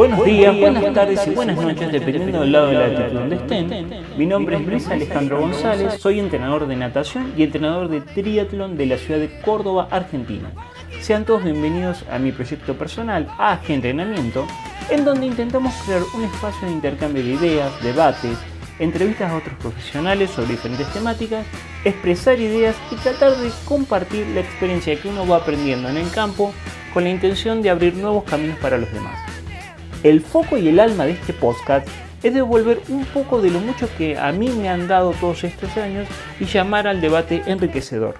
Buenos días, buenas tardes y buenas noches, dependiendo del lado de la latitud donde estén. Mi nombre es Luis Alejandro González, soy entrenador de natación y entrenador de triatlón de la ciudad de Córdoba, Argentina. Sean todos bienvenidos a mi proyecto personal, AG Entrenamiento, en donde intentamos crear un espacio de intercambio de ideas, debates, entrevistas a otros profesionales sobre diferentes temáticas, expresar ideas y tratar de compartir la experiencia que uno va aprendiendo en el campo con la intención de abrir nuevos caminos para los demás. El foco y el alma de este podcast es devolver un poco de lo mucho que a mí me han dado todos estos años y llamar al debate enriquecedor.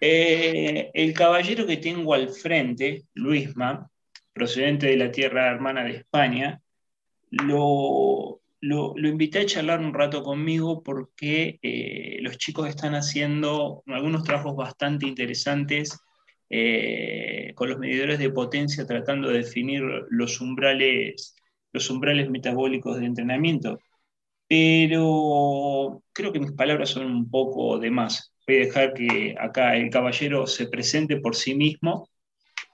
Eh, el caballero que tengo al frente, Luisma, procedente de la tierra hermana de España, lo, lo, invité a charlar un rato conmigo porque eh, los chicos están haciendo algunos trabajos bastante interesantes eh, con los medidores de potencia, tratando de definir los umbrales, los umbrales metabólicos de entrenamiento. Pero creo que mis palabras son un poco de más. Voy a dejar que acá el caballero se presente por sí mismo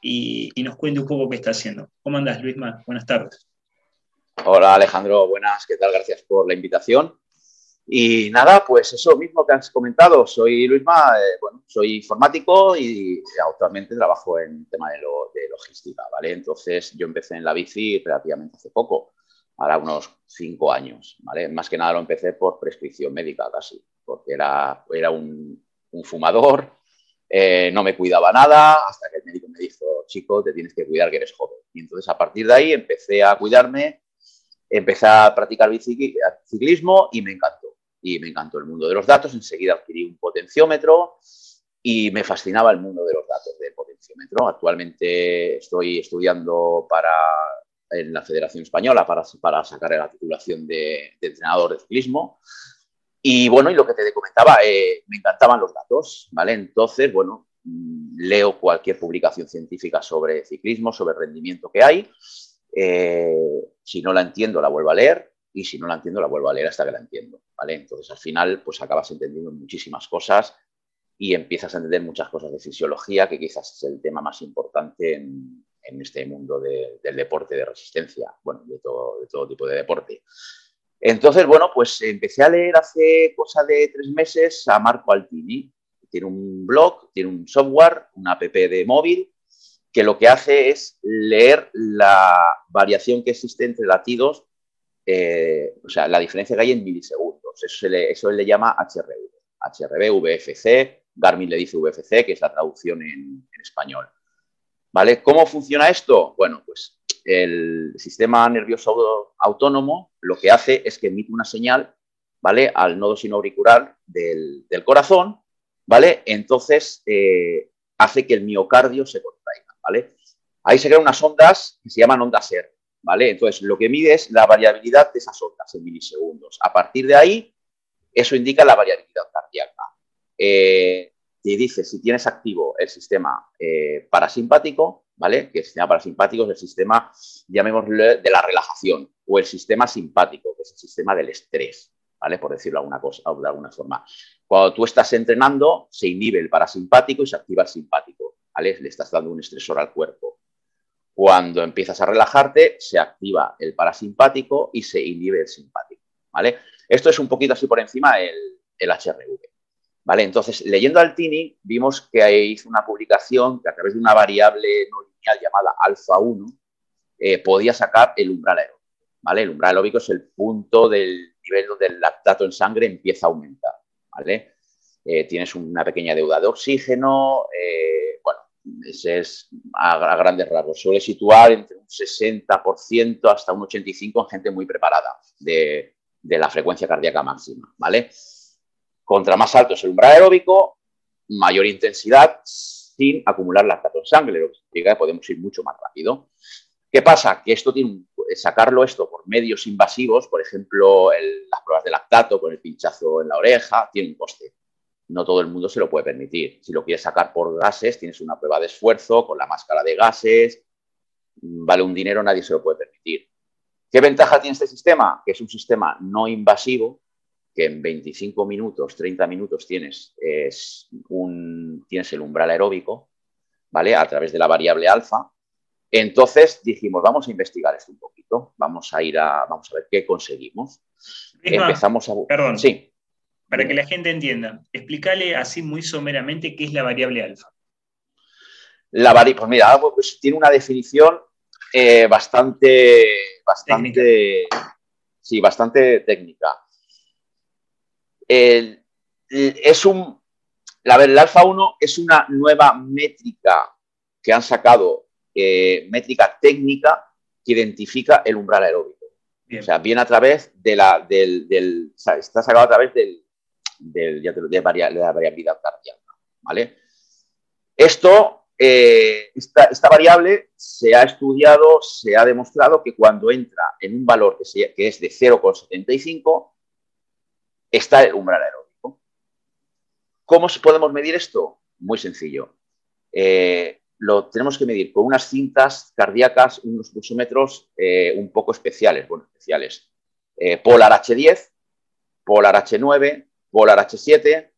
y, y nos cuente un poco qué está haciendo. ¿Cómo andas, Luisma? Buenas tardes. Hola Alejandro, buenas, ¿qué tal? Gracias por la invitación. Y nada, pues eso mismo que has comentado, soy Luisma, eh, bueno, soy informático y actualmente trabajo en tema de, logística, ¿vale? Entonces yo empecé en la bici relativamente hace poco, ahora unos cinco años, ¿vale? Más que nada lo empecé por prescripción médica casi, porque era, era un, fumador, eh, no me cuidaba nada, hasta que el médico me dijo, chico, te tienes que cuidar que eres joven. Y entonces a partir de ahí empecé a cuidarme empecé a practicar ciclismo y me encantó. Y me encantó el mundo de los datos. Enseguida adquirí un potenciómetro y me fascinaba el mundo de los datos del potenciómetro. Actualmente estoy estudiando para, en la Federación Española para, para sacar la titulación de, entrenador de ciclismo. Y bueno, y lo que te comentaba, eh, me encantaban los datos, ¿vale? Entonces, bueno, mm, leo cualquier publicación científica sobre ciclismo, sobre rendimiento que hay eh, si no la entiendo, la vuelvo a leer y si no la entiendo, la vuelvo a leer hasta que la entiendo. ¿vale? Entonces, al final, pues acabas entendiendo muchísimas cosas y empiezas a entender muchas cosas de fisiología, que quizás es el tema más importante en, este mundo del deporte de resistencia, bueno, de todo, de todo tipo de deporte. Entonces, bueno, pues empecé a leer hace cosa de tres meses a Marco Altini. Tiene un blog, tiene un software, una app de móvil que lo que hace es leer la variación que existe entre latidos, eh, o sea, la diferencia que hay en milisegundos. Eso se le, eso le llama HRV. HRV, VFC, Garmin le dice VFC, que es la traducción en, español. ¿Vale? ¿Cómo funciona esto? Bueno, pues el sistema nervioso autónomo lo que hace es que emite una señal, ¿vale? Al nodo sinoauricular del, del corazón, ¿vale? Entonces eh, hace que el miocardio se contraiga. Ahí se crean unas ondas que se llaman ondas ER, ¿vale? Entonces, lo que mide es la variabilidad de esas ondas en milisegundos. A partir de ahí, eso indica la variabilidad cardíaca. Eh, te dice si tienes activo el sistema eh, parasimpático, ¿vale? Que el sistema parasimpático es el sistema, llamémosle, de la relajación, o el sistema simpático, que es el sistema del estrés, ¿vale? Por decirlo de alguna forma. Cuando tú estás entrenando, se inhibe el parasimpático y se activa el simpático. Le estás dando un estresor al cuerpo. Cuando empiezas a relajarte, se activa el parasimpático y se inhibe el simpático, ¿vale? Esto es un poquito así por encima el, el HRV. ¿Vale? Entonces, leyendo al Tini, vimos que hizo una publicación que a través de una variable no lineal llamada alfa 1 eh, podía sacar el umbral aeróbico. ¿vale? El umbral aeróbico es el punto del nivel donde el lactato en sangre empieza a aumentar. ¿vale? Eh, tienes una pequeña deuda de oxígeno, eh, ese es a, grandes rasgos. Suele situar entre un 60% hasta un 85% en gente muy preparada de, la frecuencia cardíaca máxima, ¿vale? Contra más alto es el umbral aeróbico, mayor intensidad sin acumular lactato en sangre, lo que significa que podemos ir mucho más rápido. ¿Qué pasa? Que esto tiene sacarlo esto por medios invasivos, por ejemplo, las pruebas de lactato con el pinchazo en la oreja, tiene un coste no todo el mundo se lo puede permitir. Si lo quieres sacar por gases, tienes una prueba de esfuerzo con la máscara de gases, vale un dinero, nadie se lo puede permitir. ¿Qué ventaja tiene este sistema? Que es un sistema no invasivo, que en 25 minutos, 30 minutos tienes, es un, tienes el umbral aeróbico, ¿vale? A través de la variable alfa. Entonces dijimos, vamos a investigar esto un poquito, vamos a ir a, vamos a ver qué conseguimos. Empezamos a... Perdón. Sí. Para que la gente entienda, explícale así muy someramente qué es la variable alfa. La variable, pues mira, pues tiene una definición eh, bastante, bastante, sí, bastante técnica. es un, la, el alfa 1 es una nueva métrica que han sacado, eh, métrica técnica que identifica el umbral aeróbico. O sea, viene a través de la, del, del está sacado a través del, del de, de, la variabilidad cardíaca, ¿vale? Esto eh, esta, variable se ha estudiado, se ha demostrado que cuando entra en un valor que, es de 0,75, está el umbral aeróbico. ¿Cómo podemos medir esto? Muy sencillo. Eh, lo tenemos que medir con unas cintas cardíacas, unos pulsómetros eh, un poco especiales, bueno, especiales. Polar H10, Polar H9, Polar H7,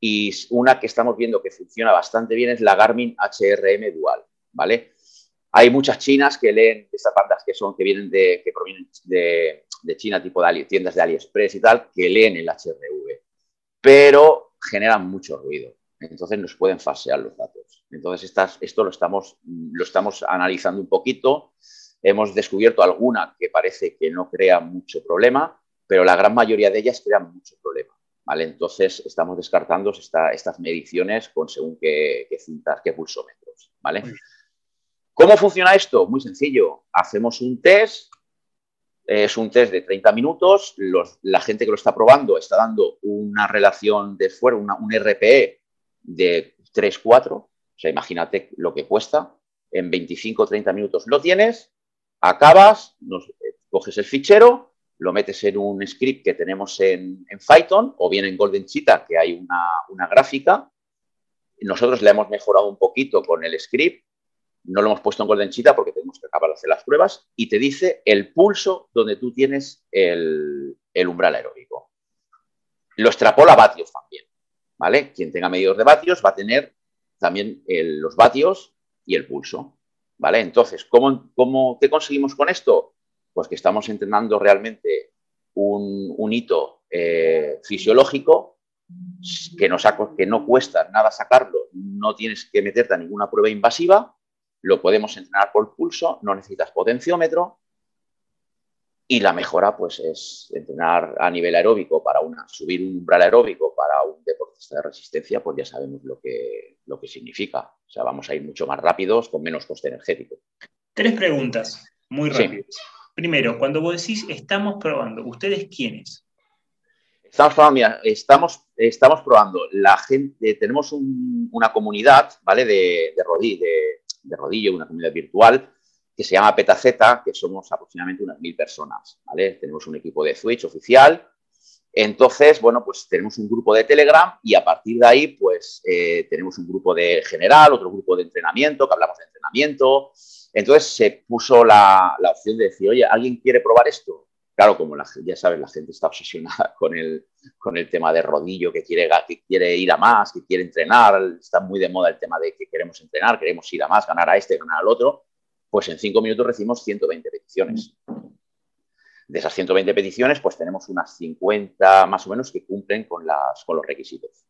y una que estamos viendo que funciona bastante bien es la Garmin HRM Dual, ¿vale? Hay muchas chinas que leen estas bandas que son, que vienen de, que provienen de, China, tipo de tiendas de AliExpress y tal, que leen el HRV, pero generan mucho ruido. Entonces nos pueden falsear los datos. Entonces esto lo estamos, lo estamos analizando un poquito. Hemos descubierto alguna que parece que no crea mucho problema, pero la gran mayoría de ellas crean mucho problema. Entonces estamos descartando estas mediciones con según qué, cintas, qué pulsómetros, ¿vale? ¿Cómo funciona esto? Muy sencillo. Hacemos un test, es un test de 30 minutos, la gente que lo está probando está dando una relación de fuera, un RPE de 3-4, o sea, imagínate lo que cuesta, en 25 30 minutos lo tienes, acabas, coges el fichero, lo metes en un script que tenemos en, Python o bien en Golden Cheetah, que hay una, gráfica. Nosotros le hemos mejorado un poquito con el script. No lo hemos puesto en Golden Cheetah porque tenemos que acabar de hacer las pruebas y te dice el pulso donde tú tienes el, umbral aeróbico. Lo extrapola a vatios también. ¿vale? Quien tenga medidor de vatios va a tener también los vatios y el pulso. ¿vale? Entonces, ¿cómo, cómo, ¿qué conseguimos con esto? Pues que estamos entrenando realmente un, hito eh, fisiológico que, nos que no cuesta nada sacarlo, no tienes que meterte a ninguna prueba invasiva, lo podemos entrenar por pulso, no necesitas potenciómetro y la mejora pues es entrenar a nivel aeróbico para una, subir un umbral aeróbico para un deportista de resistencia, pues ya sabemos lo que, lo que significa. O sea, vamos a ir mucho más rápidos con menos coste energético. Tres preguntas, muy rápidas. Primero, cuando vos decís estamos probando, ¿ustedes quiénes? Estamos probando, estamos, estamos probando. La gente, tenemos una comunidad, ¿vale? De, de, rodillo, una comunidad virtual que se llama Petazeta, que somos aproximadamente unas mil personas, ¿vale? Tenemos un equipo de Switch oficial. Entonces, bueno, pues tenemos un grupo de Telegram y a partir de ahí, pues eh, tenemos un grupo de general, otro grupo de entrenamiento, que hablamos de entrenamiento, entonces se puso la, opción de decir, oye, ¿alguien quiere probar esto? Claro, como ya sabes, la gente está obsesionada con el, con el tema de rodillo, que quiere, que quiere ir a más, que quiere entrenar, está muy de moda el tema de que queremos entrenar, queremos ir a más, ganar a este, ganar al otro, pues en cinco minutos recibimos 120 peticiones. De esas 120 peticiones, pues tenemos unas 50 más o menos que cumplen con, las, con los requisitos.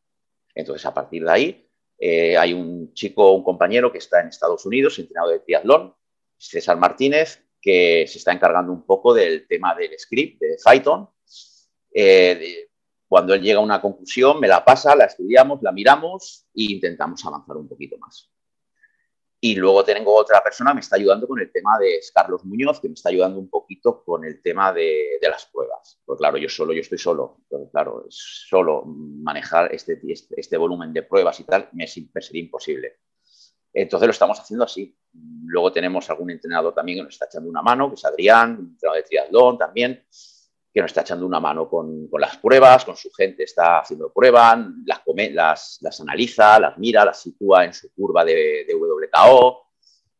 Entonces, a partir de ahí, eh, hay un chico, un compañero que está en Estados Unidos, entrenado de triatlón, César Martínez, que se está encargando un poco del tema del script de Python. Eh, cuando él llega a una conclusión, me la pasa, la estudiamos, la miramos e intentamos avanzar un poquito más. Y luego tengo otra persona que me está ayudando con el tema de Carlos Muñoz, que me está ayudando un poquito con el tema de, las pruebas. Pues claro, yo solo, yo estoy solo. Entonces, claro, solo manejar este, este, este, volumen de pruebas y tal me sería imposible. Entonces lo estamos haciendo así. Luego tenemos algún entrenador también que nos está echando una mano, que es Adrián, un entrenador de triatlón también que nos está echando una mano con, las pruebas, con su gente está haciendo pruebas, las, las, analiza, las mira, las sitúa en su curva de, WKO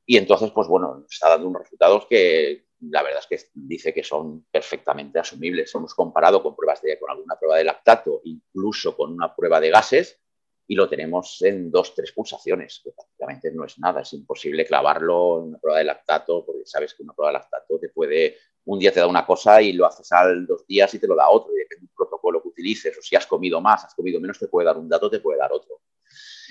y entonces, pues bueno, está dando unos resultados que, la verdad es que dice que son perfectamente asumibles. Hemos comparado con pruebas de, con alguna prueba de lactato, incluso con una prueba de gases, y lo tenemos en dos, tres pulsaciones, que prácticamente no es nada. Es imposible clavarlo en una prueba de lactato, porque sabes que una prueba de lactato te puede, un día te da una cosa y lo haces al dos días y te lo da otro, y depende del protocolo que utilices, o si has comido más, has comido menos, te puede dar un dato, te puede dar otro.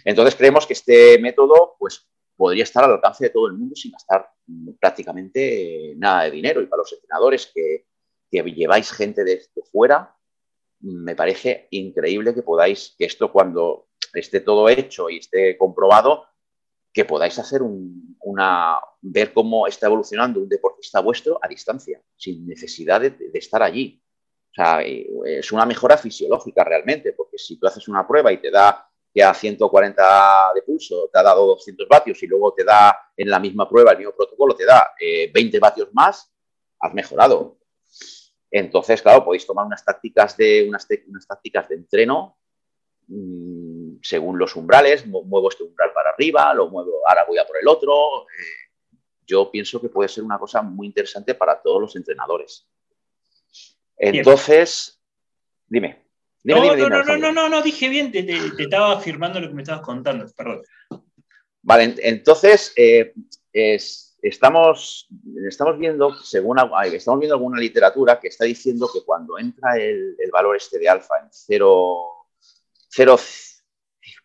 Entonces creemos que este método, pues podría estar al alcance de todo el mundo sin gastar prácticamente nada de dinero. Y para los entrenadores que, lleváis gente de, fuera, me parece increíble que podáis, que esto cuando esté todo hecho y esté comprobado, que podáis hacer una, ver cómo está evolucionando un deportista vuestro a distancia, sin necesidad de, estar allí. O sea, es una mejora fisiológica realmente, porque si tú haces una prueba y te da que a 140 de pulso te ha dado 200 vatios y luego te da en la misma prueba, el mismo protocolo, te da 20 eh, vatios más, has mejorado. Entonces, claro, podéis tomar unas tácticas de, unas, unas tácticas de entreno mm, según los umbrales, muevo este umbral arriba, lo muevo, ahora voy a por el otro. Eh, yo pienso que puede ser una cosa muy interesante para todos los entrenadores. Entonces, dime no, no, no, no, no, no, dije bien, te, estaba afirmando lo que me estabas contando, perdón. Vale, entonces eh, estamos, estamos, viendo, según estamos viendo alguna literatura que está diciendo que cuando entra el, valor este de alfa en 0,4,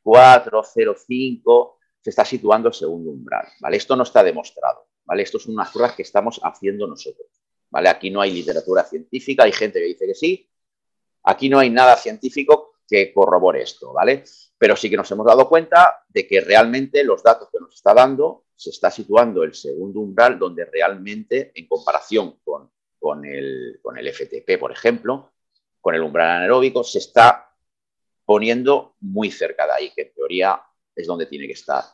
0,5, se está situando el segundo umbral. ¿vale? Esto no está demostrado. ¿vale? Esto son unas pruebas que estamos haciendo nosotros. ¿vale? Aquí no hay literatura científica, hay gente que dice que sí, Aquí no hay nada científico que corrobore esto, ¿vale? Pero sí que nos hemos dado cuenta de que realmente los datos que nos está dando se está situando el segundo umbral donde realmente, en comparación con, con, el, con el FTP, por ejemplo, con el umbral anaeróbico, se está poniendo muy cerca de ahí, que en teoría es donde tiene que estar.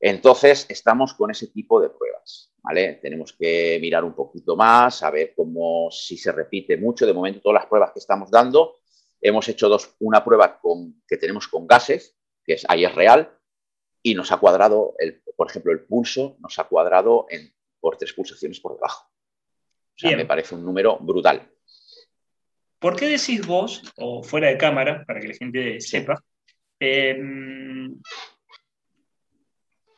Entonces, estamos con ese tipo de pruebas. ¿vale? Tenemos que mirar un poquito más, a ver cómo si se repite mucho. De momento, todas las pruebas que estamos dando, hemos hecho dos, una prueba con, que tenemos con gases, que es, ahí es real, y nos ha cuadrado, el, por ejemplo, el pulso nos ha cuadrado en, por tres pulsaciones por debajo. O sea, me parece un número brutal. ¿Por qué decís vos, o fuera de cámara, para que la gente sepa, eh,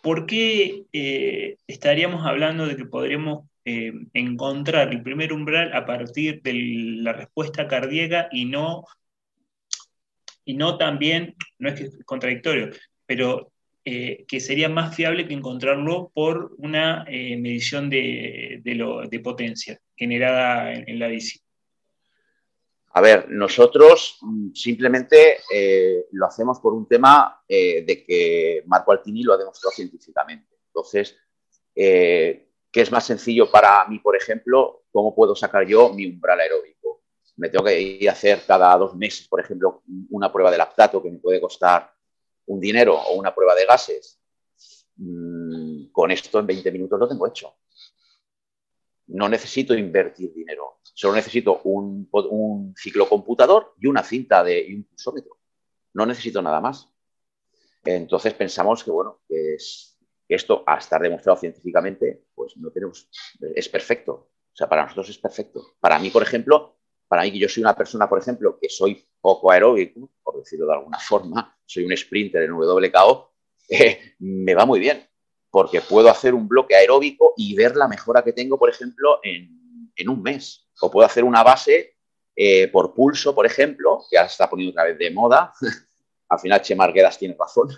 ¿por qué eh, estaríamos hablando de que podríamos eh, encontrar el primer umbral a partir de la respuesta cardíaca y no, y no también, no es que es contradictorio, pero eh, que sería más fiable que encontrarlo por una medición de, potencia generada en la bici? A ver, nosotros mm, simplemente eh, lo hacemos por un tema eh, de que Marco Altini lo ha demostrado científicamente. Entonces, eh, ¿qué es más sencillo para mí, por ejemplo? ¿Cómo puedo sacar yo mi umbral aeróbico? Me tengo que ir a hacer cada dos meses, por ejemplo, una prueba de lactato que me puede costar un dinero o una prueba de gases. Mm, con esto en 20 minutos lo tengo hecho. No necesito invertir dinero Solo necesito un, un ciclocomputador y una cinta de, un pulsómetro. No necesito nada más. Entonces pensamos que, bueno, que es, esto, a estar demostrado científicamente, pues no tenemos, es perfecto. O sea, para nosotros es perfecto. Para mí, por ejemplo, para mí que yo soy una persona, por ejemplo, que soy poco aeróbico, por decirlo de alguna forma, soy un sprinter en WKO, eh, me va muy bien, porque puedo hacer un bloque aeróbico y ver la mejora que tengo, por ejemplo, en, en un mes. O puedo hacer una base eh, por pulso, por ejemplo, que ahora se está poniendo otra vez de moda. Al final, Che Marguedas tiene razón.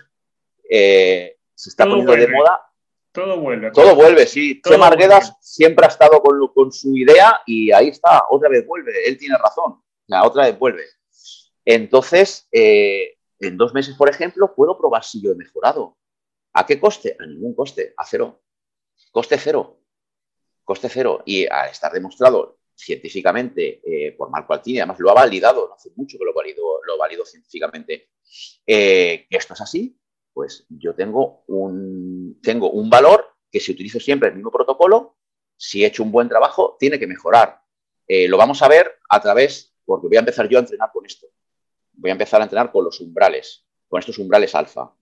Eh, se está poniendo de moda. Todo vuelve. Todo vuelve, sí. che Marguedas siempre ha estado con, su idea y ahí está, otra vez vuelve. Él tiene razón. La otra vez vuelve. Entonces, eh, en dos meses, por ejemplo, puedo probar si yo he mejorado. ¿A qué coste? A ningún coste, a cero. Coste cero. Coste cero. Y al estar demostrado científicamente eh, por Marco Altini, además lo ha validado, no hace mucho que lo validó, lo científicamente, eh, que esto es así, pues yo tengo un, tengo un valor que si utilizo siempre el mismo protocolo, si he hecho un buen trabajo, tiene que mejorar. Eh, lo vamos a ver a través, porque voy a empezar yo a entrenar con esto. Voy a empezar a entrenar con los umbrales, con estos umbrales alfa.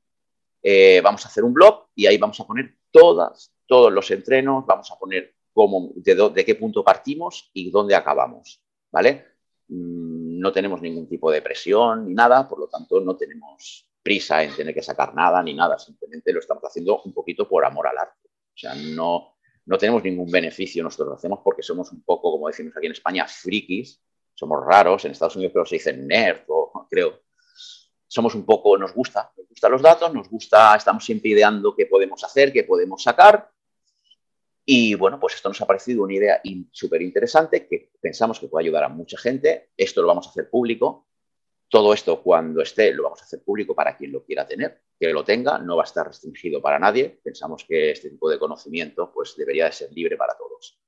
Vamos a hacer un blog y ahí vamos a poner todas, todos los entrenos, vamos a poner cómo, de, qué punto partimos y dónde acabamos, ¿vale? Mm, no tenemos ningún tipo de presión ni nada, por lo tanto no tenemos prisa en tener que sacar nada ni nada, simplemente lo estamos haciendo un poquito por amor al arte. O sea, no, no tenemos ningún beneficio, nosotros lo hacemos porque somos un poco, como decimos aquí en España, frikis, somos raros, en Estados Unidos pero se dice nerd, o, creo. Somos un poco, nos gusta, nos gustan los datos, nos gusta, estamos siempre ideando qué podemos hacer, qué podemos sacar. Y bueno, pues esto nos ha parecido una idea súper interesante que pensamos que puede ayudar a mucha gente. Esto lo vamos a hacer público. Todo esto cuando esté lo vamos a hacer público para quien lo quiera tener, que lo tenga, no va a estar restringido para nadie. Pensamos que este tipo de conocimiento pues debería de ser libre para todos.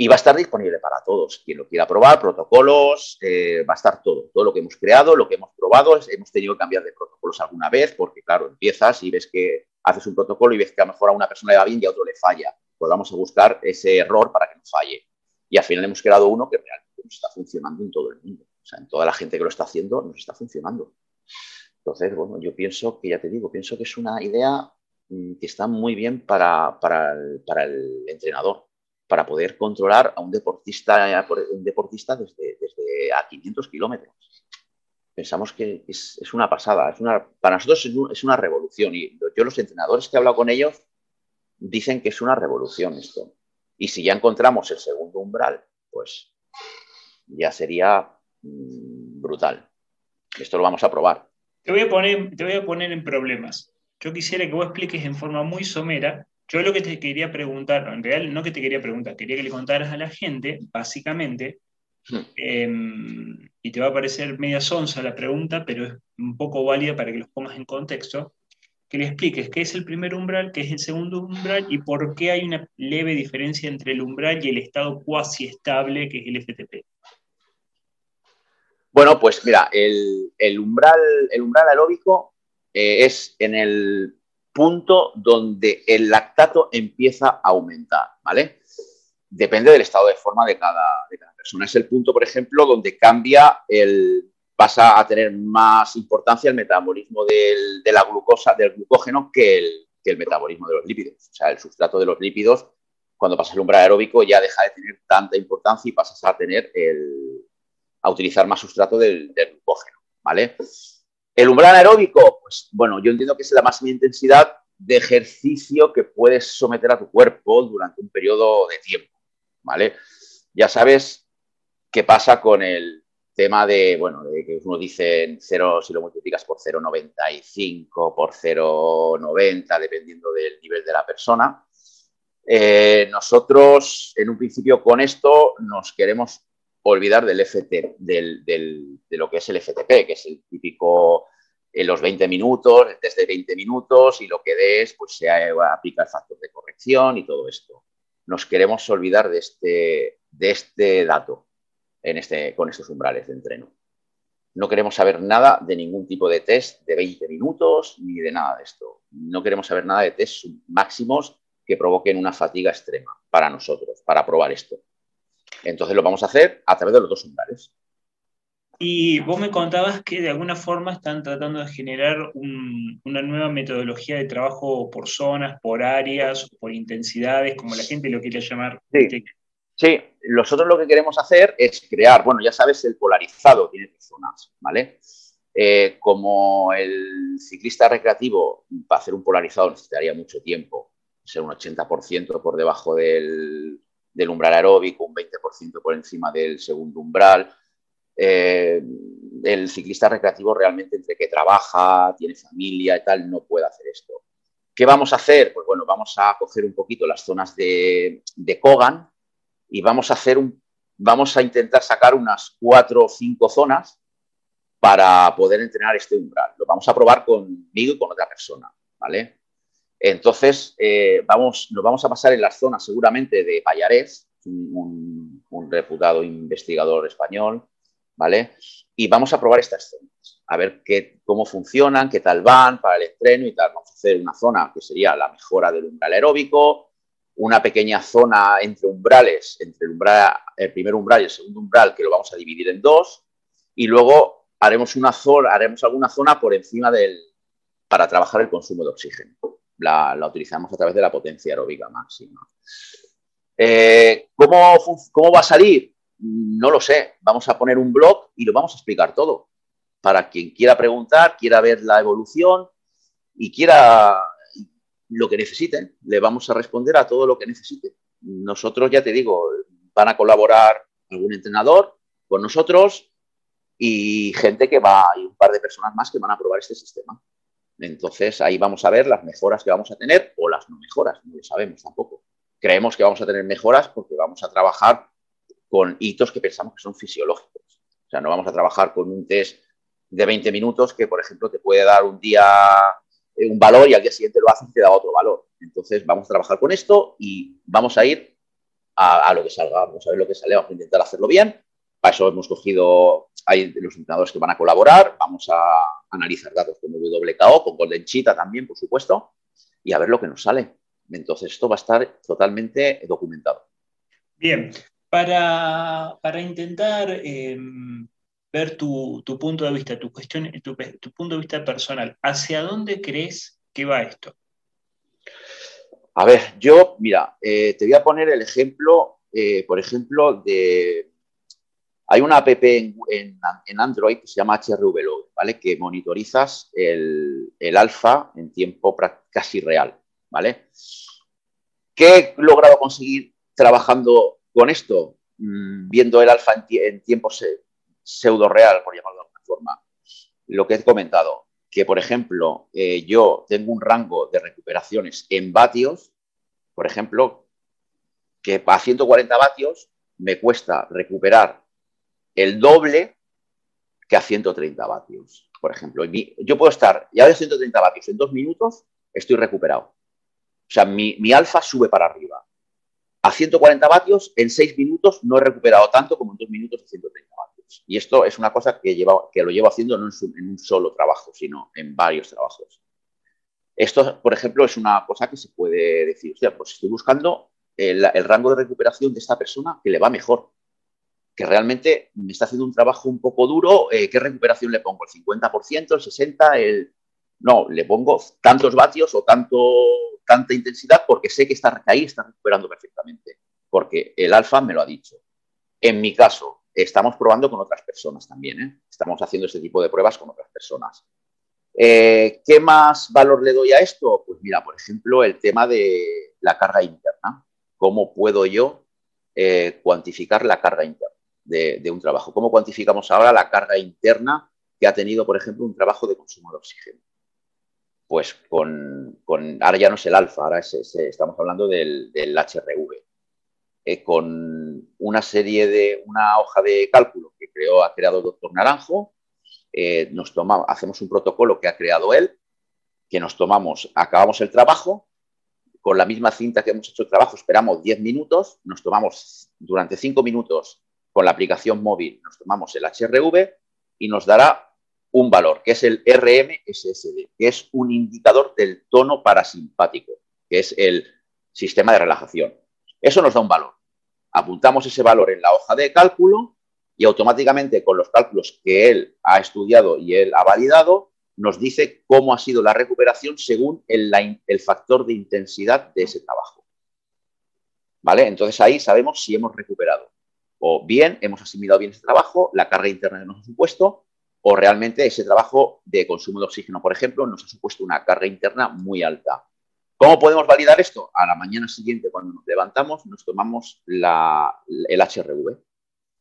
Y va a estar disponible para todos. Quien lo quiera probar, protocolos, eh, va a estar todo. Todo lo que hemos creado, lo que hemos probado, hemos tenido que cambiar de protocolos alguna vez, porque claro, empiezas y ves que haces un protocolo y ves que a lo mejor a una persona le va bien y a otro le falla. Pues vamos a buscar ese error para que no falle. Y al final hemos creado uno que realmente nos está funcionando en todo el mundo. O sea, en toda la gente que lo está haciendo, nos está funcionando. Entonces, bueno, yo pienso que, ya te digo, pienso que es una idea mm, que está muy bien para, para el entrenador para poder controlar a un deportista, un deportista desde, a 500 kilómetros. Pensamos que es, una pasada, es una, para nosotros es una revolución y yo los entrenadores que he hablado con ellos dicen que es una revolución esto. Y si ya encontramos el segundo umbral, pues ya sería mm, brutal. Esto lo vamos a probar. Te voy a, poner, te voy a poner en problemas. Yo quisiera que vos expliques en forma muy somera yo lo que te quería preguntar, en realidad no que te quería preguntar, quería que le contaras a la gente, básicamente, hmm. em, y te va a parecer media sonsa la pregunta, pero es un poco válida para que los pongas en contexto, que le expliques qué es el primer umbral, qué es el segundo umbral y por qué hay una leve diferencia entre el umbral y el estado cuasi estable que es el FTP. Bueno, pues mira, el, umbral, el umbral aeróbico eh, es en el punto donde el lactato empieza a aumentar, ¿vale? Depende del estado de forma de cada, persona. Es el punto, por ejemplo, donde cambia el, pasa a tener más importancia el metabolismo de la glucosa, del glucógeno, que el, metabolismo de los lípidos. O sea, el sustrato de los lípidos, cuando pasa el umbral aeróbico, ya deja de tener tanta importancia y pasas a tener el, a utilizar más sustrato del glucógeno, ¿vale? El umbral aeróbico, pues bueno, yo entiendo que es la máxima intensidad de ejercicio que puedes someter a tu cuerpo durante un periodo de tiempo, ¿vale? Ya sabes qué pasa con el tema de, bueno, de que uno dice cero, si lo multiplicas por 0,95, por 0,90, dependiendo del nivel de la persona. Eh, nosotros, en un principio, con esto nos queremos olvidar del FT, de lo que es el FTP, que es el típico en los 20 minutos, el test de 20 minutos y lo que des, pues se aplica el factor de corrección y todo esto. Nos queremos olvidar de este, de este dato en este, con estos umbrales de entreno. No queremos saber nada de ningún tipo de test de 20 minutos ni de nada de esto. No queremos saber nada de test máximos que provoquen una fatiga extrema para nosotros, para probar esto. Entonces lo vamos a hacer a través de los dos umbrales. Y vos me contabas que de alguna forma están tratando de generar una nueva metodología de trabajo por zonas, por áreas, por intensidades, como la gente lo quiere llamar. Sí. sí, nosotros lo que queremos hacer es crear, bueno, ya sabes, el polarizado tiene zonas, ¿vale? Eh, como el ciclista recreativo, para hacer un polarizado necesitaría mucho tiempo, ser un 80% por debajo del, del umbral aeróbico, un 20% por encima del segundo umbral. Eh, el ciclista recreativo realmente entre que trabaja, tiene familia y tal, no puede hacer esto. ¿Qué vamos a hacer? Pues bueno, vamos a coger un poquito las zonas de, de Kogan y vamos a hacer un, vamos a intentar sacar unas cuatro o cinco zonas para poder entrenar este umbral. Lo vamos a probar conmigo y con otra persona, ¿vale? Entonces, eh, vamos, nos vamos a pasar en las zonas seguramente de Payarés, un, reputado investigador español, ¿vale? Y vamos a probar estas zonas, a ver qué, cómo funcionan, qué tal van para el estreno y tal. Vamos a hacer una zona que sería la mejora del umbral aeróbico, una pequeña zona entre umbrales, entre el, umbral, el primer umbral y el segundo umbral, que lo vamos a dividir en dos, y luego haremos, una zona, haremos alguna zona por encima del, para trabajar el consumo de oxígeno la, utilizamos a través de la potencia aeróbica máxima. Eh, ¿cómo, ¿Cómo va a salir? No lo sé. Vamos a poner un blog y lo vamos a explicar todo. Para quien quiera preguntar, quiera ver la evolución y quiera lo que necesiten, le vamos a responder a todo lo que necesite. Nosotros, ya te digo, van a colaborar algún entrenador con nosotros y gente que va, y un par de personas más que van a probar este sistema. Entonces ahí vamos a ver las mejoras que vamos a tener o las no mejoras, no lo sabemos tampoco. Creemos que vamos a tener mejoras porque vamos a trabajar con hitos que pensamos que son fisiológicos. O sea, no vamos a trabajar con un test de 20 minutos que, por ejemplo, te puede dar un día eh, un valor y al día siguiente lo haces y te da otro valor. Entonces vamos a trabajar con esto y vamos a ir a, lo que salga, vamos a ver lo que sale, vamos a intentar hacerlo bien. Para eso hemos cogido, hay los entrenadores que van a colaborar, vamos a analizar datos con WKO, con Golden Cheetah también, por supuesto, y a ver lo que nos sale. Entonces esto va a estar totalmente documentado. Bien, para, intentar em, ver tu, punto de vista, tu, cuestión, tu, punto de vista personal, ¿hacia dónde crees que va esto? A ver, yo, mira, eh, te voy a poner el ejemplo, eh, por ejemplo, de... Hay una app en, Android que se llama HRVLog, ¿vale? Que monitorizas el, alfa en tiempo casi real, ¿vale? ¿Qué he logrado conseguir trabajando con esto? Mm, viendo el alfa en, tiempo pseudo real, por llamarlo de alguna forma. Lo que he comentado, que por ejemplo, eh, yo tengo un rango de recuperaciones en vatios, por ejemplo, que a 140 vatios me cuesta recuperar el doble que a 130 vatios, por ejemplo. Yo puedo estar ya de 130 vatios en dos minutos, estoy recuperado. O sea, mi, alfa sube para arriba. A 140 vatios, en seis minutos no he recuperado tanto como en dos minutos de 130 vatios. Y esto es una cosa que, que lo llevo haciendo no en, un solo trabajo, sino en varios trabajos. Esto, por ejemplo, es una cosa que se puede decir, o sea, pues estoy buscando el, rango de recuperación de esta persona que le va mejor, que realmente me está haciendo un trabajo un poco duro, eh, ¿qué recuperación le pongo? ¿El 50%, el 60%? El... No, le pongo tantos vatios o tanto, tanta intensidad porque sé que está, ahí está recuperando perfectamente, porque el alfa me lo ha dicho. En mi caso, estamos probando con otras personas también. ¿eh? Estamos haciendo este tipo de pruebas con otras personas. Eh, ¿Qué más valor le doy a esto? Pues mira, por ejemplo, el tema de la carga interna. ¿Cómo puedo yo cuantificar la carga interna de, un trabajo? ¿Cómo cuantificamos ahora la carga interna que ha tenido, por ejemplo, un trabajo de consumo de oxígeno? Pues con, ahora ya no es el alfa, ahora estamos hablando del, HRV. Eh, con una serie de, una hoja de cálculo que creó, ha creado el doctor Naranjo, eh, nos hacemos un protocolo que ha creado él, que nos tomamos, acabamos el trabajo, con la misma cinta que hemos hecho el trabajo, esperamos 10 minutos, nos tomamos durante 5 minutos con la aplicación móvil, nos tomamos el HRV y nos dará un valor, que es el RMSSD, que es un indicador del tono parasimpático, que es el sistema de relajación. Eso nos da un valor apuntamos ese valor en la hoja de cálculo y automáticamente con los cálculos que él ha estudiado y él ha validado, nos dice cómo ha sido la recuperación según el, factor de intensidad de ese trabajo. ¿Vale? Entonces ahí sabemos si hemos recuperado. O bien hemos asimilado bien ese trabajo, la carga interna que nos ha supuesto, o realmente ese trabajo de consumo de oxígeno, por ejemplo, nos ha supuesto una carga interna muy alta. ¿Cómo podemos validar esto? A la mañana siguiente, cuando nos levantamos, nos tomamos el HRV.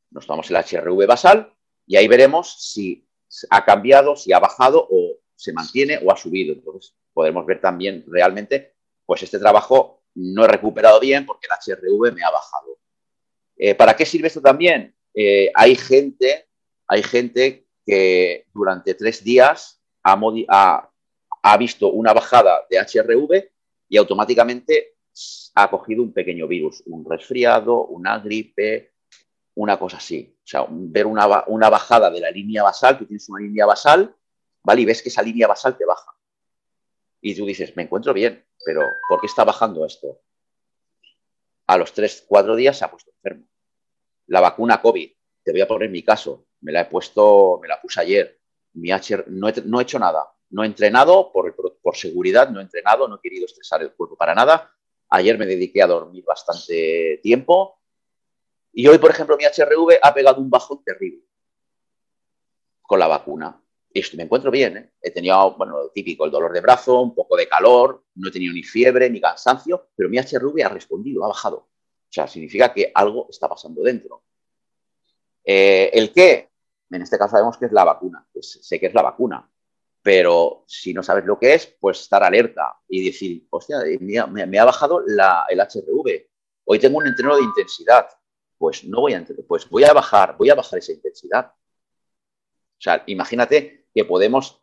Nos tomamos el HRV basal y ahí veremos si ha cambiado, si ha bajado o se mantiene o ha subido. Entonces, podemos ver también realmente, pues este trabajo no he recuperado bien porque el HRV me ha bajado. Eh, ¿Para qué sirve esto también? Eh, hay gente, hay gente que durante tres días ha, visto una bajada de HRV y automáticamente ha cogido un pequeño virus, un resfriado, una gripe, una cosa así. O sea, ver una, una bajada de la línea basal, tú tienes una línea basal, ¿vale? Y ves que esa línea basal te baja. Y tú dices, me encuentro bien, pero ¿por qué está bajando esto? A los 3, 4 días se ha puesto enfermo. La vacuna COVID, te voy a poner mi caso, me la he puesto, me la puse ayer. Mi HR, no, no he hecho nada, no he entrenado por, por, seguridad, no he entrenado, no he querido estresar el cuerpo para nada. Ayer me dediqué a dormir bastante tiempo. Y hoy, por ejemplo, mi HRV ha pegado un bajón terrible con la vacuna. Y me encuentro bien. ¿eh? He tenido, bueno, típico, el dolor de brazo, un poco de calor, no he tenido ni fiebre ni cansancio, pero mi HRV ha respondido, ha bajado. O sea, significa que algo está pasando dentro. Eh, ¿El qué? En este caso sabemos que es la vacuna. Pues sé que es la vacuna. Pero si no sabes lo que es, pues estar alerta y decir, hostia, me, ha bajado el HRV. Hoy tengo un entreno de intensidad. Pues no voy a, pues voy a bajar, voy a bajar esa intensidad. O sea, imagínate que podemos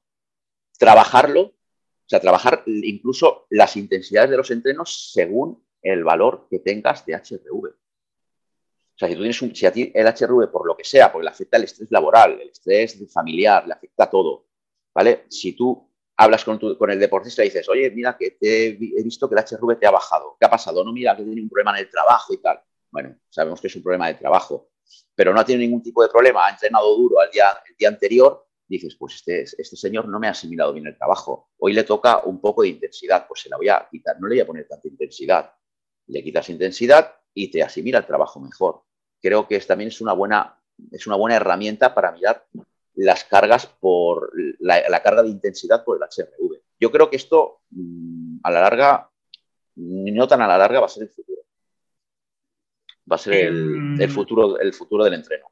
trabajarlo, o sea, trabajar incluso las intensidades de los entrenos según el valor que tengas de HRV. O sea, si tú tienes un, si a ti el HRV por lo que sea, porque le afecta el estrés laboral, el estrés familiar, le afecta todo, ¿vale? Si tú hablas con, con el deportista y dices, oye, mira que te he visto que el HRV te ha bajado, ¿qué ha pasado? No, mira que tiene un problema en el trabajo y tal. Bueno, sabemos que es un problema de trabajo, pero no ha tenido ningún tipo de problema, ha entrenado duro al día, el día anterior, dices, pues este, este señor no me ha asimilado bien el trabajo, hoy le toca un poco de intensidad, pues se la voy a quitar, no le voy a poner tanta intensidad, le quitas intensidad y te asimila el trabajo mejor. Creo que también es una buena, es una buena herramienta para mirar las cargas por la, carga de intensidad por el HRV. Yo creo que esto mm, a la larga, no tan a la larga, va a ser el futuro. Va a ser el, em. futuro, el futuro del entreno.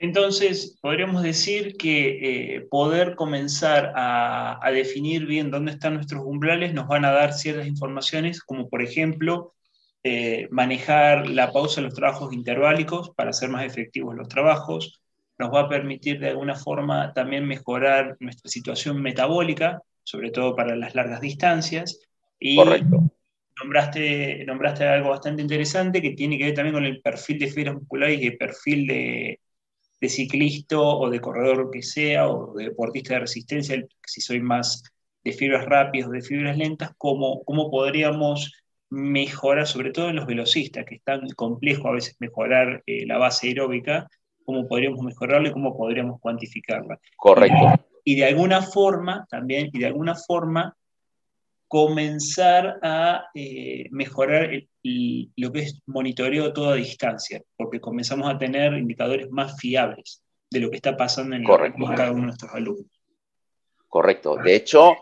Entonces, podríamos decir que eh, poder comenzar a, a, definir bien dónde están nuestros umbrales nos van a dar ciertas informaciones, como por ejemplo, eh, manejar la pausa de los trabajos interválicos para hacer más efectivos los trabajos, nos va a permitir de alguna forma también mejorar nuestra situación metabólica, sobre todo para las largas distancias. Y Correcto. Nombraste, nombraste algo bastante interesante que tiene que ver también con el perfil de fibras musculares y el perfil de, de ciclista o de corredor que sea, o de deportista de resistencia, si soy más de fibras rápidas o de fibras lentas, cómo, cómo podríamos mejorar, sobre todo en los velocistas, que es tan complejo a veces mejorar eh, la base aeróbica, cómo podríamos mejorarla y cómo podríamos cuantificarla. Correcto. Y, de alguna forma, también, y de alguna forma, comenzar a eh, mejorar lo que es monitoreo a toda distancia, porque comenzamos a tener indicadores más fiables de lo que está pasando en, cada uno de nuestros alumnos. Correcto. De hecho,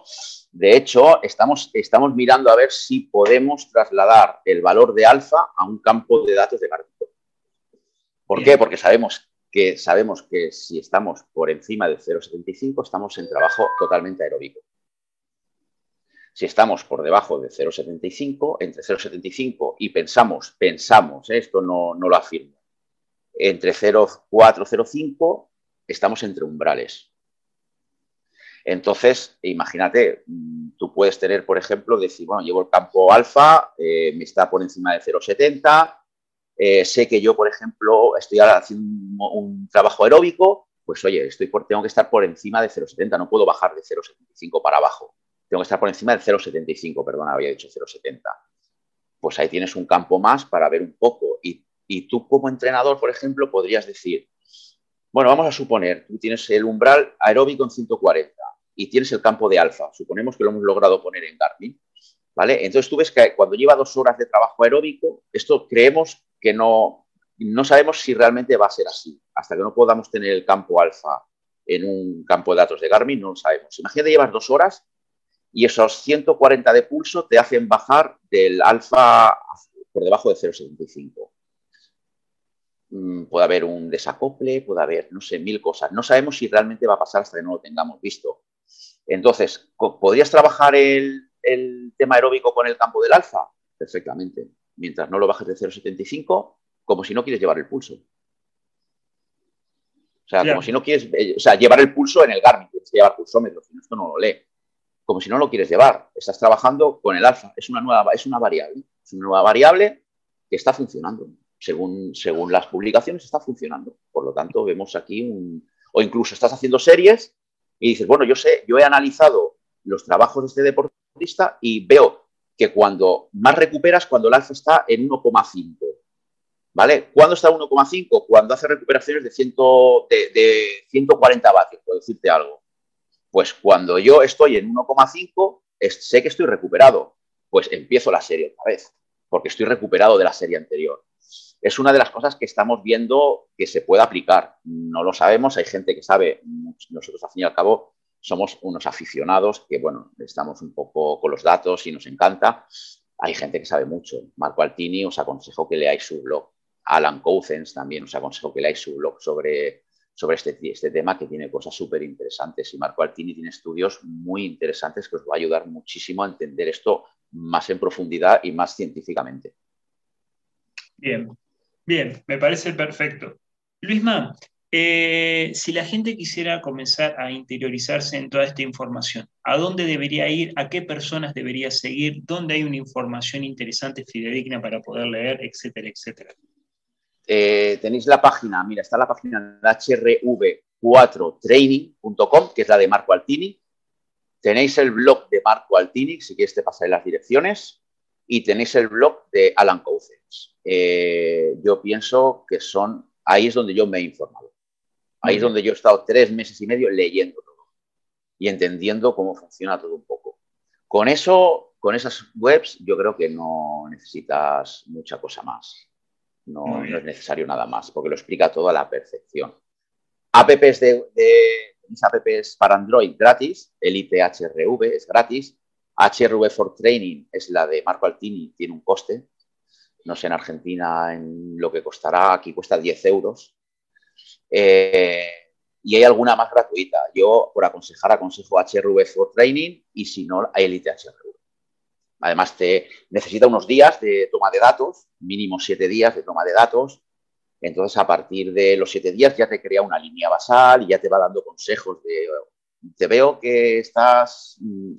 de hecho estamos, estamos mirando a ver si podemos trasladar el valor de alfa a un campo de datos de Gartner. ¿Por qué? Porque sabemos que sabemos que si estamos por encima de 0,75 estamos en trabajo totalmente aeróbico. Si estamos por debajo de 0,75, entre 0,75 y pensamos, pensamos, ¿eh? esto no, no lo afirmo, entre 0,4, 0,5 estamos entre umbrales. Entonces, imagínate, mm, tú puedes tener, por ejemplo, decir, bueno, llevo el campo alfa, eh, me está por encima de 0,70, eh, sé que yo, por ejemplo, estoy haciendo un, trabajo aeróbico, pues oye, estoy por, tengo que estar por encima de 0,70, no puedo bajar de 0,75 para abajo. Tengo que estar por encima de 0,75, perdón, había dicho 0,70. Pues ahí tienes un campo más para ver un poco. Y, y tú como entrenador, por ejemplo, podrías decir, bueno, vamos a suponer, tú tienes el umbral aeróbico en 140 y tienes el campo de alfa. Suponemos que lo hemos logrado poner en Garmin. ¿Vale? Entonces tú ves que cuando lleva dos horas de trabajo aeróbico, esto creemos que no, no sabemos si realmente va a ser así. Hasta que no podamos tener el campo alfa en un campo de datos de Garmin, no lo sabemos. Imagínate, llevas dos horas y esos 140 de pulso te hacen bajar del alfa por debajo de 0,75. Mm, puede haber un desacople, puede haber, no sé, mil cosas. No sabemos si realmente va a pasar hasta que no lo tengamos visto. Entonces, ¿podrías trabajar el, el tema aeróbico con el campo del alfa? Perfectamente mientras no lo bajes de 0,75, como si no quieres llevar el pulso. O sea, como si no quieres, eh, o sea, llevar el pulso en el Garmin, tienes que llevar pulsómetro, si no, esto no lo lee. Como si no lo quieres llevar, estás trabajando con el alfa, es una nueva, es una variable, es una nueva variable que está funcionando. Según, según las publicaciones está funcionando. Por lo tanto, vemos aquí un, o incluso estás haciendo series y dices, bueno, yo sé, yo he analizado los trabajos de este deportista y veo que cuando más recuperas, cuando el alfa está en 1,5. ¿Vale? ¿Cuándo está en 1,5? Cuando hace recuperaciones de, 100, de, 140 vatios, por decirte algo. Pues cuando yo estoy en 1,5, sé que estoy recuperado. pues empiezo la serie otra vez, porque estoy recuperado de la serie anterior. Es una de las cosas que estamos viendo que se puede aplicar. No lo sabemos, hay gente que sabe, nosotros al fin y al cabo somos unos aficionados que, bueno, estamos un poco con los datos y nos encanta. Hay gente que sabe mucho. Marco Altini os aconsejo que leáis su blog. Alan Cousens también os aconsejo que leáis su blog sobre, sobre este, este tema que tiene cosas súper interesantes. Y Marco Altini tiene estudios muy interesantes que os va a ayudar muchísimo a entender esto más en profundidad y más científicamente. Bien, bien, me parece perfecto. Luisma, eh, si la gente quisiera comenzar a interiorizarse en toda esta información, ¿a dónde debería ir? ¿A qué personas debería seguir? ¿Dónde hay una información interesante, fidedigna para poder leer, etcétera, etcétera? Eh, tenéis la página, mira, está la página hrv4training.com, que es la de Marco Altini. Tenéis el blog de Marco Altini, si quieres te pasaré las direcciones. Y tenéis el blog de Alan Cousins. Eh, yo pienso que son, ahí es donde yo me he informado. Ahí es donde yo he estado tres meses y medio leyendo todo y entendiendo cómo funciona todo un poco. Con eso, con esas webs, yo creo que no necesitas mucha cosa más. No, es necesario nada más, porque lo explica todo a la perfección. Apps de, apps para Android gratis, Elite HRV es gratis, HRV for Training es la de Marco Altini, tiene un coste. No sé en Argentina en lo que costará, aquí cuesta 10 euros. Eh, y hay alguna más gratuita. Yo, por aconsejar, aconsejo HRV for Training y si no, Elite HRV. Además, te necesita unos días de toma de datos, mínimo siete días de toma de datos. Entonces, a partir de los siete días ya te crea una línea basal y ya te va dando consejos de, te veo que estás, mm,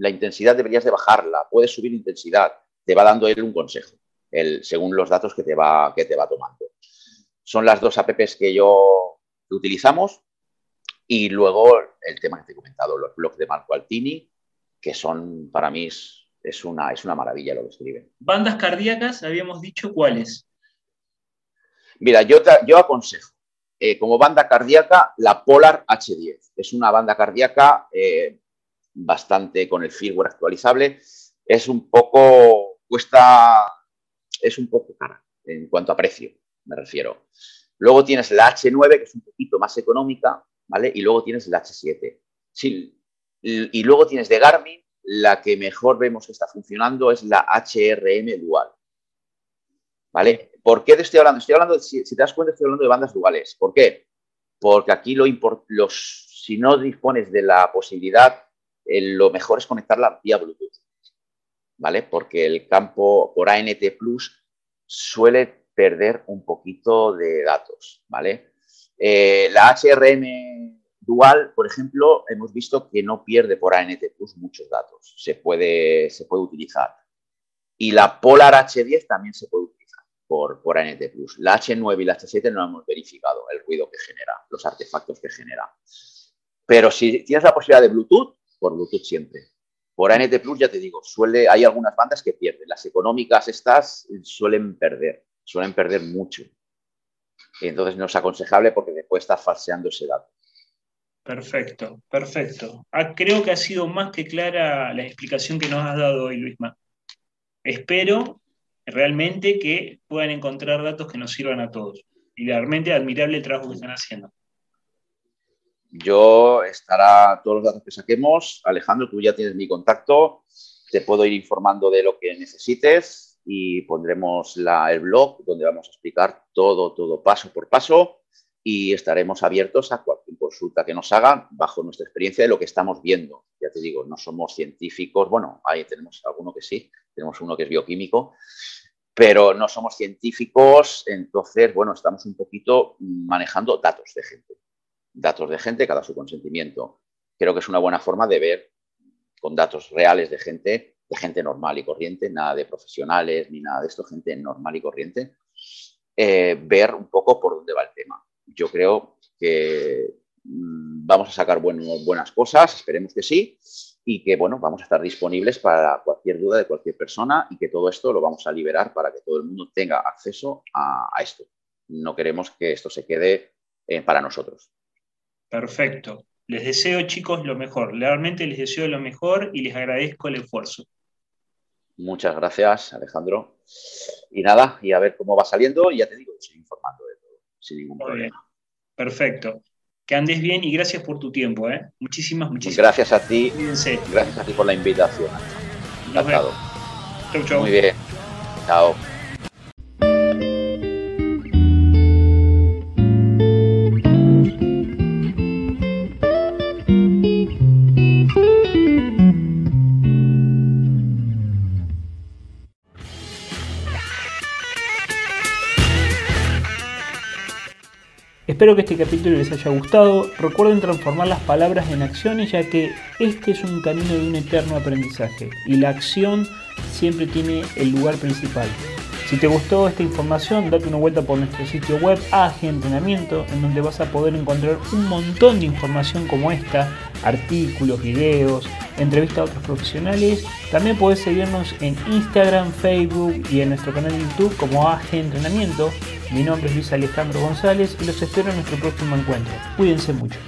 la intensidad deberías de bajarla, puedes subir intensidad, te va dando él un consejo, el, según los datos que te, va, que te va tomando. Son las dos apps que yo utilizamos y luego el tema que te he comentado, los blogs de Marco Altini, que son para mí es una, es una maravilla lo que escriben. Bandas cardíacas, habíamos dicho cuáles. Mira, yo, yo aconsejo, eh, como banda cardíaca, la Polar H10. Es una banda cardíaca eh, bastante con el firmware actualizable. Es un poco, cuesta, es un poco cara en cuanto a precio, me refiero. Luego tienes la H9, que es un poquito más económica, ¿vale? Y luego tienes la H7. Sí, y luego tienes de Garmin la que mejor vemos que está funcionando es la HRM dual. ¿Vale? ¿Por qué te estoy hablando? Estoy hablando, si, te das cuenta, estoy hablando de bandas duales. ¿Por qué? Porque aquí lo los, si no dispones de la posibilidad, lo mejor es conectarla vía Bluetooth. ¿Vale? Porque el campo por ANT Plus suele perder un poquito de datos. ¿Vale? Eh, la HRM Dual, por ejemplo, hemos visto que no pierde por ANT Plus muchos datos. Se puede, se puede utilizar. Y la Polar H10 también se puede utilizar por, por ANT Plus. La H9 y la H7 no hemos verificado el ruido que genera, los artefactos que genera. Pero si tienes la posibilidad de Bluetooth, por Bluetooth siempre. Por ANT Plus, ya te digo, suele, hay algunas bandas que pierden. Las económicas estas suelen perder, suelen perder mucho. Entonces no es aconsejable porque después está falseando ese dato. Perfecto, perfecto. Ah, creo que ha sido más que clara la explicación que nos has dado hoy, Luisma. Espero realmente que puedan encontrar datos que nos sirvan a todos. Y realmente admirable el trabajo que están haciendo. Yo estará todos los datos que saquemos. Alejandro, tú ya tienes mi contacto. Te puedo ir informando de lo que necesites y pondremos el blog donde vamos a explicar todo, todo paso por paso y estaremos abiertos a cualquier consulta que nos hagan bajo nuestra experiencia de lo que estamos viendo. Ya te digo, no somos científicos, bueno, ahí tenemos alguno que sí, tenemos uno que es bioquímico, pero no somos científicos, entonces, bueno, estamos un poquito manejando datos de gente, datos de gente cada su consentimiento. Creo que es una buena forma de ver con datos reales de gente, de gente normal y corriente, nada de profesionales ni nada de esto, gente normal y corriente, eh, ver un poco por dónde va el tema yo creo que mm, vamos a sacar buenas cosas, esperemos que sí, y que bueno, vamos a estar disponibles para cualquier duda de cualquier persona y que todo esto lo vamos a liberar para que todo el mundo tenga acceso a, esto. No queremos que esto se quede eh, para nosotros. Perfecto. Les deseo, chicos, lo mejor. Realmente les deseo lo mejor y les agradezco el esfuerzo. Muchas gracias, Alejandro. Y nada, y a ver cómo va saliendo, y ya te digo, estoy informando sin ningún problema. Perfecto. Que andes bien y gracias por tu tiempo, ¿eh? Muchísimas, muchísimas Gracias a ti. Gracias a ti por la invitación. Encantado. Chau, chau. Muy bien. Chao. Espero que este capítulo les haya gustado. Recuerden transformar las palabras en acciones ya que este es un camino de un eterno aprendizaje y la acción siempre tiene el lugar principal. Si te gustó esta información, date una vuelta por nuestro sitio web AG Entrenamiento, en donde vas a poder encontrar un montón de información como esta, artículos, videos, entrevistas a otros profesionales. También puedes seguirnos en Instagram, Facebook y en nuestro canal de YouTube como AG Entrenamiento. Mi nombre es Luis Alejandro González y los espero en nuestro próximo encuentro. Cuídense mucho.